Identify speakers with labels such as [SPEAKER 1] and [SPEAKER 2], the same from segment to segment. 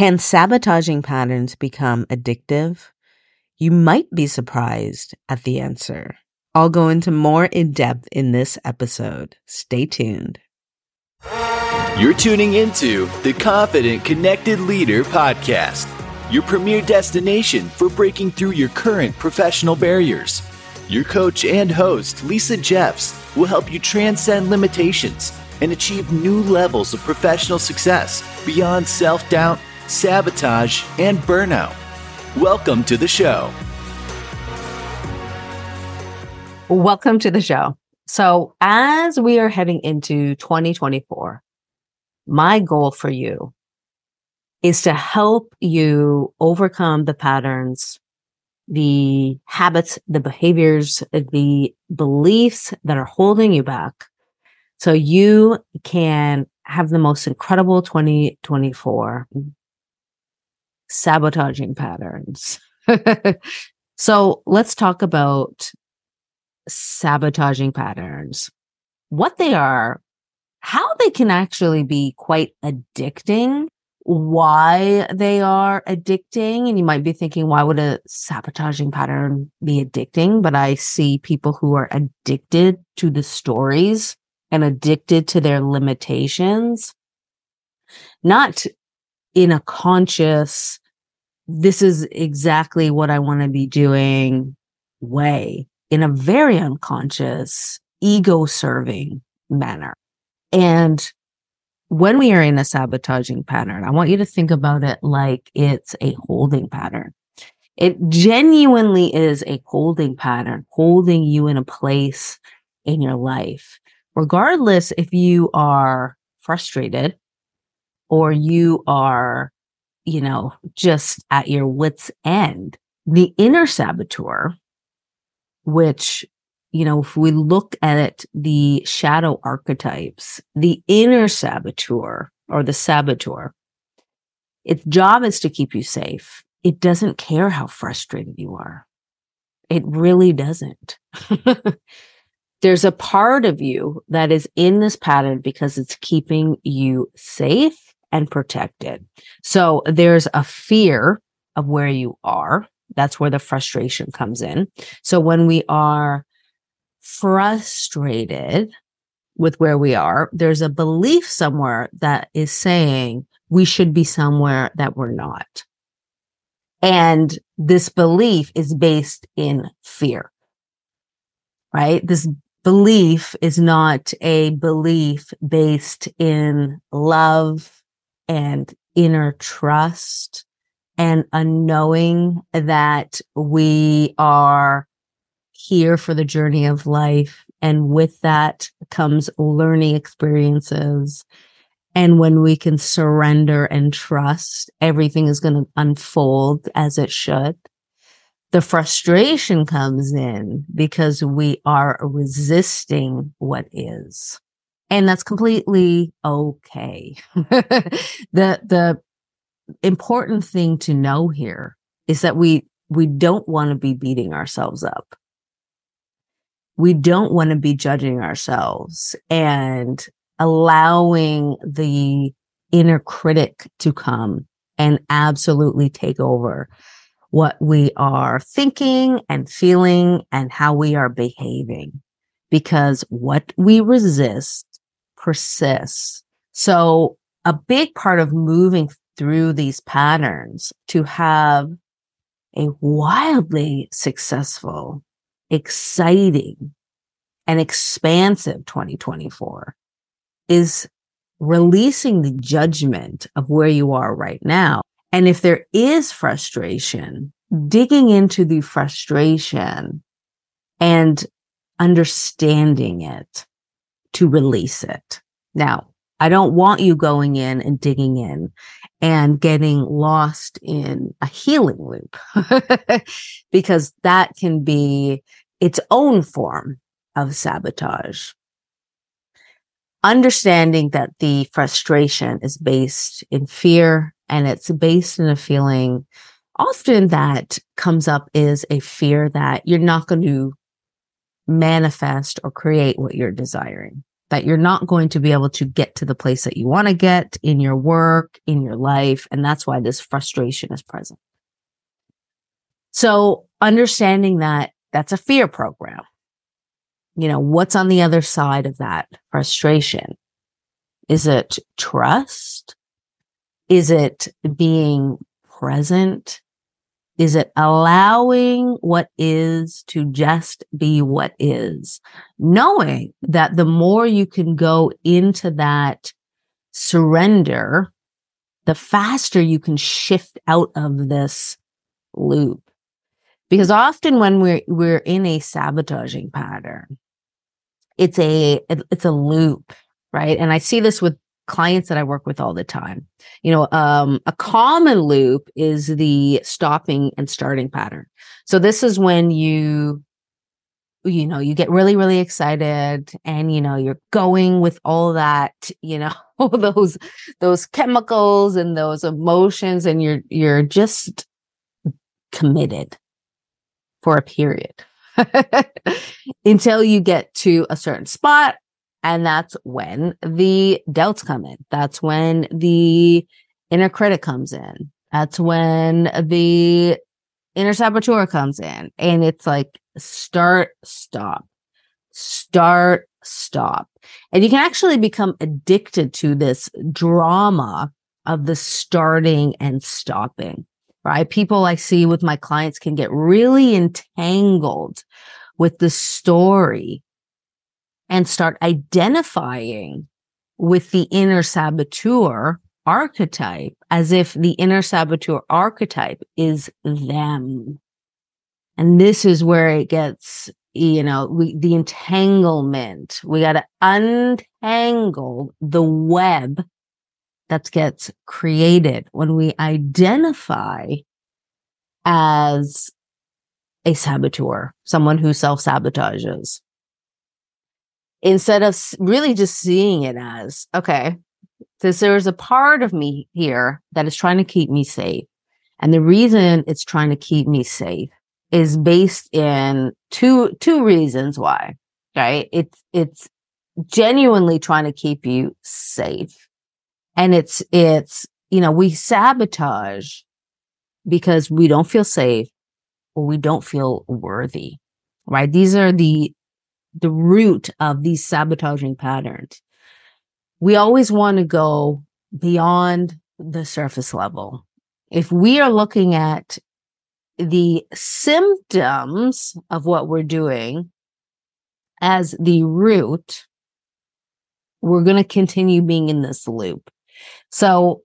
[SPEAKER 1] Can sabotaging patterns become addictive? You might be surprised at the answer. I'll go into more in depth in this episode. Stay tuned.
[SPEAKER 2] You're tuning into the Confident Connected Leader podcast, your premier destination for breaking through your current professional barriers. Your coach and host, Lisa Jeffs, will help you transcend limitations and achieve new levels of professional success beyond self doubt, sabotage, and burnout. Welcome to the show.
[SPEAKER 1] Welcome to the show. So, as we are heading into 2024, my goal for you is to help you overcome the patterns, the habits, the behaviors, the beliefs that are holding you back so you can have the most incredible 2024 sabotaging patterns. so let's talk about sabotaging patterns, what they are, how they can actually be quite addicting, why they are addicting. And you might be thinking, why would a sabotaging pattern be addicting? But I see people who are addicted to the stories and addicted to their limitations, not in a conscious, this is exactly what I want to be doing way, in a very unconscious, ego serving manner. And when we are in a sabotaging pattern, I want you to think about it like it's a holding pattern. It genuinely is a holding pattern, holding you in a place in your life. Regardless if you are frustrated or you are, you know, just at your wits end, the inner saboteur, which you know, if we look at the shadow archetypes, the inner saboteur or the saboteur, its job is to keep you safe. It doesn't care how frustrated you are. It really doesn't. There's a part of you that is in this pattern because it's keeping you safe and protected. So there's a fear of where you are. That's where the frustration comes in. So when we are frustrated with where we are, there's a belief somewhere that is saying we should be somewhere that we're not. And this belief is based in fear, right? This belief is not a belief based in love and inner trust and a knowing that we are here for the journey of life. And with that comes learning experiences. And when we can surrender and trust, everything is going to unfold as it should. The frustration comes in because we are resisting what is. And that's completely okay. the, the important thing to know here is that we, we don't want to be beating ourselves up we don't want to be judging ourselves and allowing the inner critic to come and absolutely take over what we are thinking and feeling and how we are behaving because what we resist persists. So a big part of moving through these patterns to have a wildly successful exciting and expansive 2024 is releasing the judgment of where you are right now. And if there is frustration, digging into the frustration and understanding it to release it. Now, I don't want you going in and digging in and getting lost in a healing loop because that can be its own form of sabotage. Understanding that the frustration is based in fear and it's based in a feeling often that comes up is a fear that you're not going to manifest or create what you're desiring. that you're not going to be able to get to the place that you want to get in your work, in your life. And that's why this frustration is present. So understanding that that's a fear program. You know, what's on the other side of that frustration? Is it trust? Is it being present? Is it allowing what is to just be what is? Knowing that the more you can go into that surrender, the faster you can shift out of this loop. Because often when we're, we're in a sabotaging pattern, it's a, it's a loop, right? And I see this with clients that I work with all the time. You know, um, a common loop is the stopping and starting pattern. So this is when you, you know, you get really, really excited and, you know, you're going with all that, you know, those, those chemicals and those emotions and you're, you're just committed for a period until you get to a certain spot and that's when the doubts come in. That's when the inner critic comes in. That's when the inner saboteur comes in. And it's like start, stop, start, stop. And you can actually become addicted to this drama of the starting and stopping, right? People I see with my clients can get really entangled with the story and start identifying with the inner saboteur archetype as if the inner saboteur archetype is them. And this is where it gets, you know, we, the entanglement. We got to untangle the web that gets created when we identify as a saboteur, someone who self sabotages instead of really just seeing it as, okay, because there's a part of me here that is trying to keep me safe. And the reason it's trying to keep me safe is based in two, two reasons why, right? It's, it's genuinely trying to keep you safe. And it's, it's, you know, we sabotage because we don't feel safe or we don't feel worthy, right? These are the the root of these sabotaging patterns. We always want to go beyond the surface level. If we are looking at the symptoms of what we're doing as the root, we're going to continue being in this loop. So,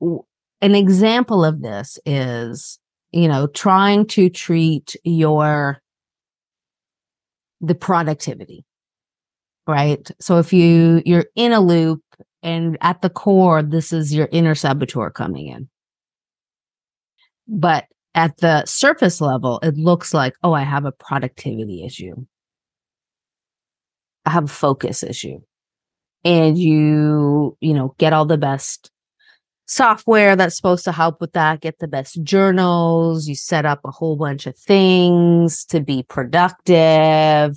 [SPEAKER 1] an example of this is, you know, trying to treat your the productivity right? So if you you're in a loop and at the core this is your inner saboteur coming in. But at the surface level it looks like oh i have a productivity issue. I have a focus issue. And you you know get all the best software that's supposed to help with that, get the best journals. You set up a whole bunch of things to be productive.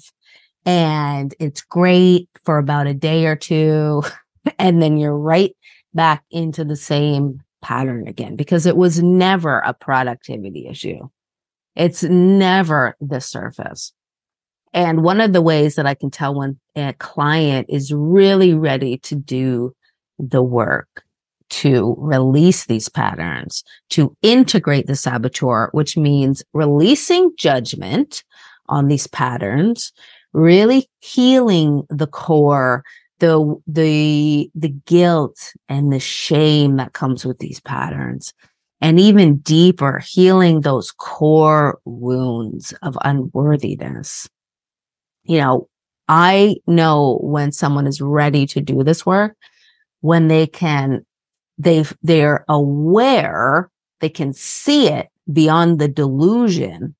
[SPEAKER 1] And it's great for about a day or two. and then you're right back into the same pattern again because it was never a productivity issue. It's never the surface. And one of the ways that I can tell when a client is really ready to do the work to release these patterns, to integrate the saboteur, which means releasing judgment on these patterns, really healing the core, the, the, the guilt and the shame that comes with these patterns. And even deeper, healing those core wounds of unworthiness. You know, I know when someone is ready to do this work, when they can they they're aware they can see it beyond the delusion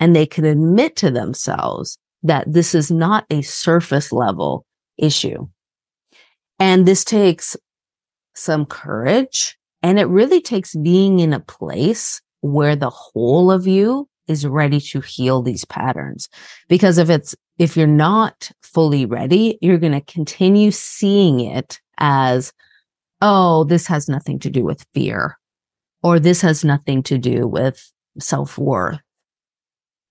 [SPEAKER 1] and they can admit to themselves that this is not a surface level issue. And this takes some courage and it really takes being in a place where the whole of you is ready to heal these patterns. Because if it's if you're not fully ready, you're going to continue seeing it as, oh, this has nothing to do with fear, or this has nothing to do with self worth.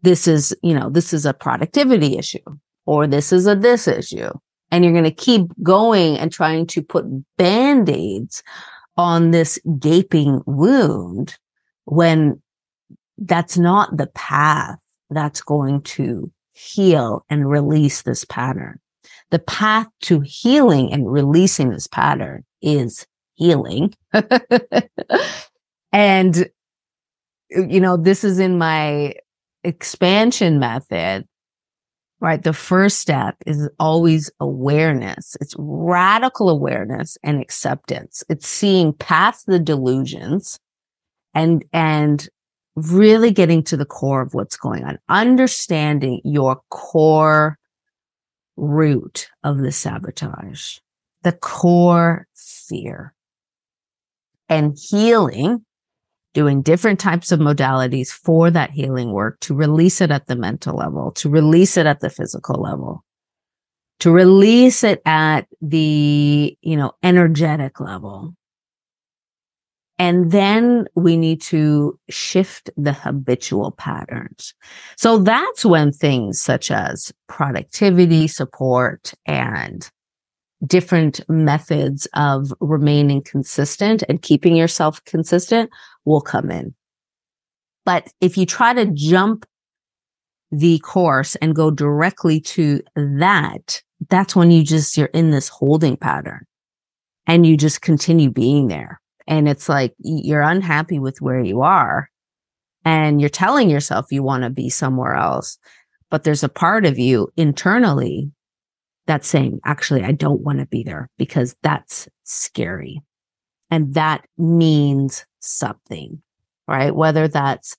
[SPEAKER 1] This is, you know, this is a productivity issue, or this is a this issue. And you're going to keep going and trying to put band aids on this gaping wound when that's not the path that's going to heal and release this pattern. The path to healing and releasing this pattern is healing. and, you know, this is in my expansion method, right? The first step is always awareness. It's radical awareness and acceptance. It's seeing past the delusions and, and really getting to the core of what's going on, understanding your core root of the sabotage, the core fear and healing, doing different types of modalities for that healing work to release it at the mental level, to release it at the physical level, to release it at the, you know, energetic level and then we need to shift the habitual patterns. So that's when things such as productivity support and different methods of remaining consistent and keeping yourself consistent will come in. But if you try to jump the course and go directly to that, that's when you just, you're in this holding pattern and you just continue being there and it's like you're unhappy with where you are and you're telling yourself you want to be somewhere else but there's a part of you internally that's saying actually i don't want to be there because that's scary. And that means something right? Whether that's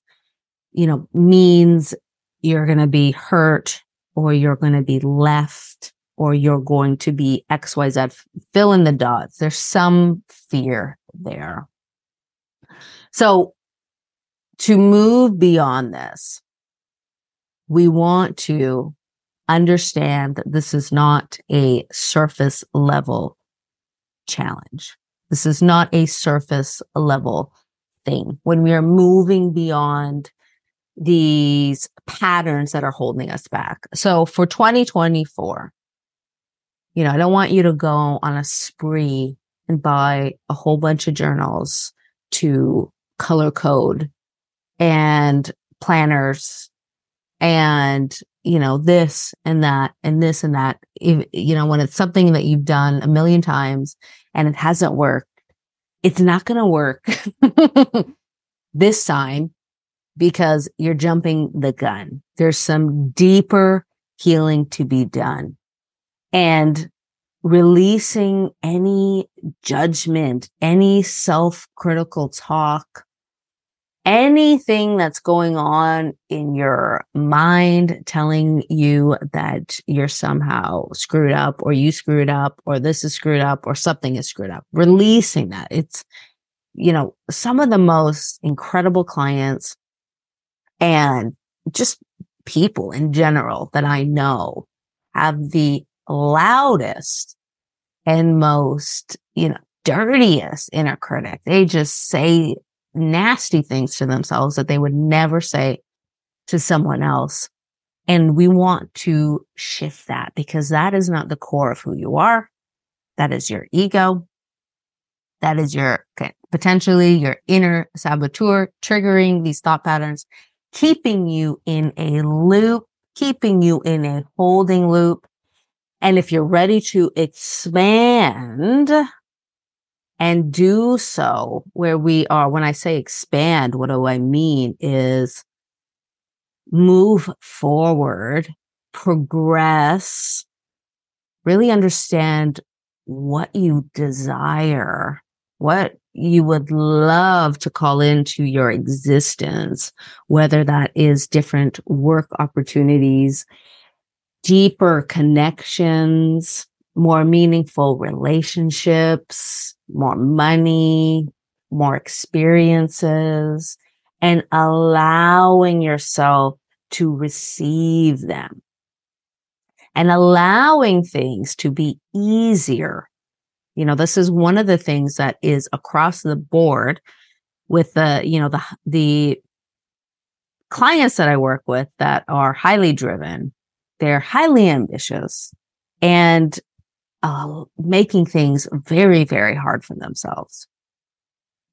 [SPEAKER 1] you know means you're going to be hurt or you're going to be left or you're going to be xyz fill in the dots. There's some fear there. So to move beyond this, we want to understand that this is not a surface level challenge. This is not a surface level thing. When we are moving beyond these patterns that are holding us back. So for 2024, you know, I don't want you to go on a spree and buy a whole bunch of journals to color code and planners and you know this and that and this and that if, you know when it's something that you've done a million times and it hasn't worked it's not going to work this time because you're jumping the gun. There's some deeper healing to be done. And releasing any judgment, any self critical talk, anything that's going on in your mind telling you that you're somehow screwed up or you screwed up or this is screwed up or something is screwed up. Releasing that. It's, you know, some of the most incredible clients and just people in general that I know have the loudest and most, you know, dirtiest inner critic. They just say nasty things to themselves that they would never say to someone else. And we want to shift that because that is not the core of who you are. That is your ego. That is your potentially your inner saboteur triggering these thought patterns, keeping you in a loop, keeping you in a holding loop and if you're ready to expand and do so where we are, when I say expand, what do I mean is move forward, progress, really understand what you desire, what you would love to call into your existence, whether that is different work opportunities, deeper connections, more meaningful relationships, more money, more experiences, and allowing yourself to receive them. and allowing things to be easier. You know, this is one of the things that is across the board with the, you know, the, the clients that I work with that are highly driven. They're highly ambitious and uh, making things very, very hard for themselves,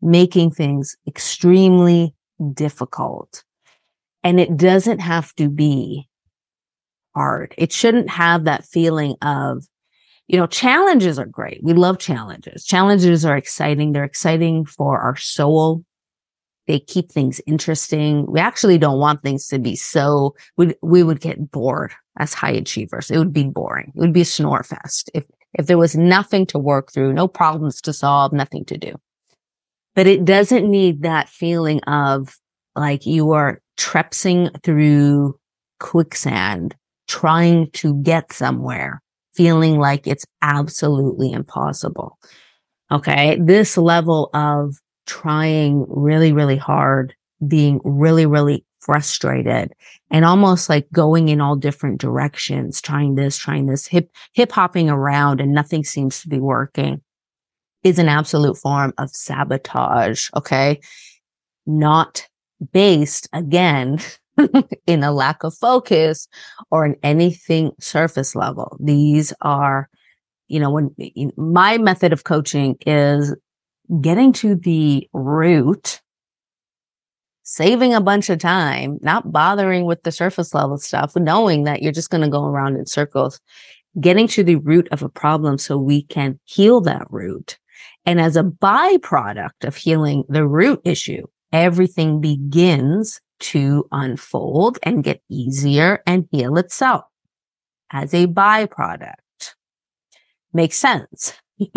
[SPEAKER 1] making things extremely difficult. And it doesn't have to be hard. It shouldn't have that feeling of, you know, challenges are great. We love challenges. Challenges are exciting. They're exciting for our soul. They keep things interesting. We actually don't want things to be so, we, we would get bored as high achievers. It would be boring. It would be a snore fest if, if there was nothing to work through, no problems to solve, nothing to do. But it doesn't need that feeling of like you are trepsing through quicksand, trying to get somewhere, feeling like it's absolutely impossible. Okay. This level of trying really, really hard, being really, really frustrated and almost like going in all different directions, trying this, trying this, hip, hip hopping around and nothing seems to be working is an absolute form of sabotage. Okay. Not based again in a lack of focus or in anything surface level. These are, you know, when my method of coaching is getting to the root, saving a bunch of time, not bothering with the surface level stuff, knowing that you're just going to go around in circles, getting to the root of a problem so we can heal that root. And as a byproduct of healing the root issue, everything begins to unfold and get easier and heal itself as a byproduct. Makes sense.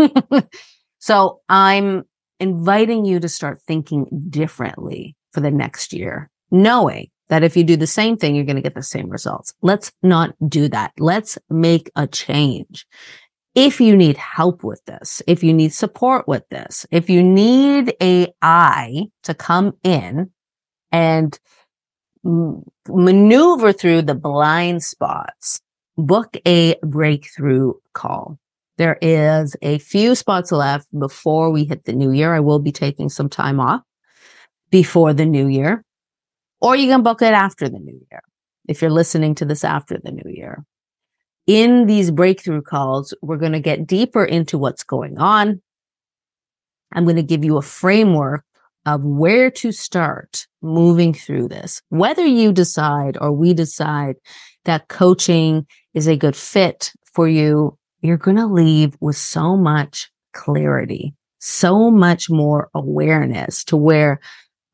[SPEAKER 1] So I'm inviting you to start thinking differently for the next year, knowing that if you do the same thing, you're going to get the same results. Let's not do that. Let's make a change. If you need help with this, if you need support with this, if you need AI to come in and maneuver through the blind spots, book a breakthrough call. There is a few spots left before we hit the new year. I will be taking some time off before the new year, or you can book it after the new year if you're listening to this after the new year. In these breakthrough calls, we're going to get deeper into what's going on. I'm going to give you a framework of where to start moving through this. Whether you decide or we decide that coaching is a good fit for you you're going to leave with so much clarity, so much more awareness to where,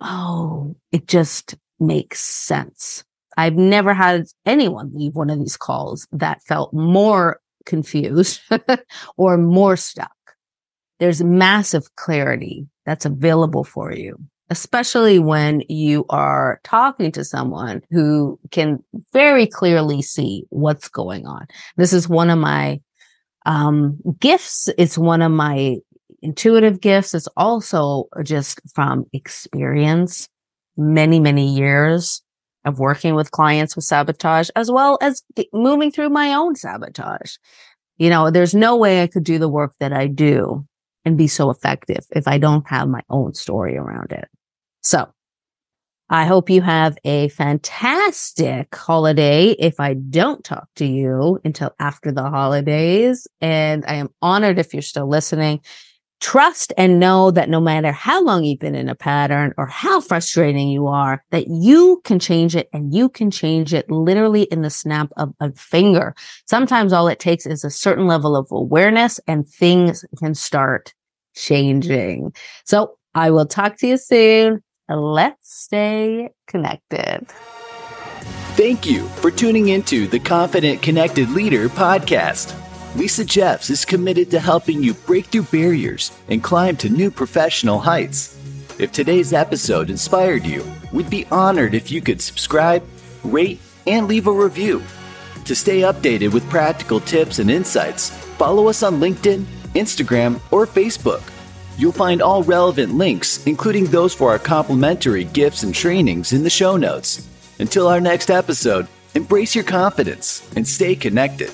[SPEAKER 1] oh, it just makes sense. I've never had anyone leave one of these calls that felt more confused or more stuck. There's massive clarity that's available for you, especially when you are talking to someone who can very clearly see what's going on. This is one of my um, gifts, it's one of my intuitive gifts. It's also just from experience, many, many years of working with clients with sabotage, as well as moving through my own sabotage. You know, there's no way I could do the work that I do and be so effective if I don't have my own story around it. So I hope you have a fantastic holiday if I don't talk to you until after the holidays. And I am honored if you're still listening. Trust and know that no matter how long you've been in a pattern or how frustrating you are, that you can change it and you can change it literally in the snap of a finger. Sometimes all it takes is a certain level of awareness and things can start changing. So I will talk to you soon let's stay connected.
[SPEAKER 2] Thank you for tuning into the Confident Connected Leader podcast. Lisa Jeffs is committed to helping you break through barriers and climb to new professional heights. If today's episode inspired you, we'd be honored if you could subscribe, rate, and leave a review. To stay updated with practical tips and insights, follow us on LinkedIn, Instagram, or Facebook. You'll find all relevant links, including those for our complimentary gifts and trainings, in the show notes. Until our next episode, Embrace your confidence and stay connected.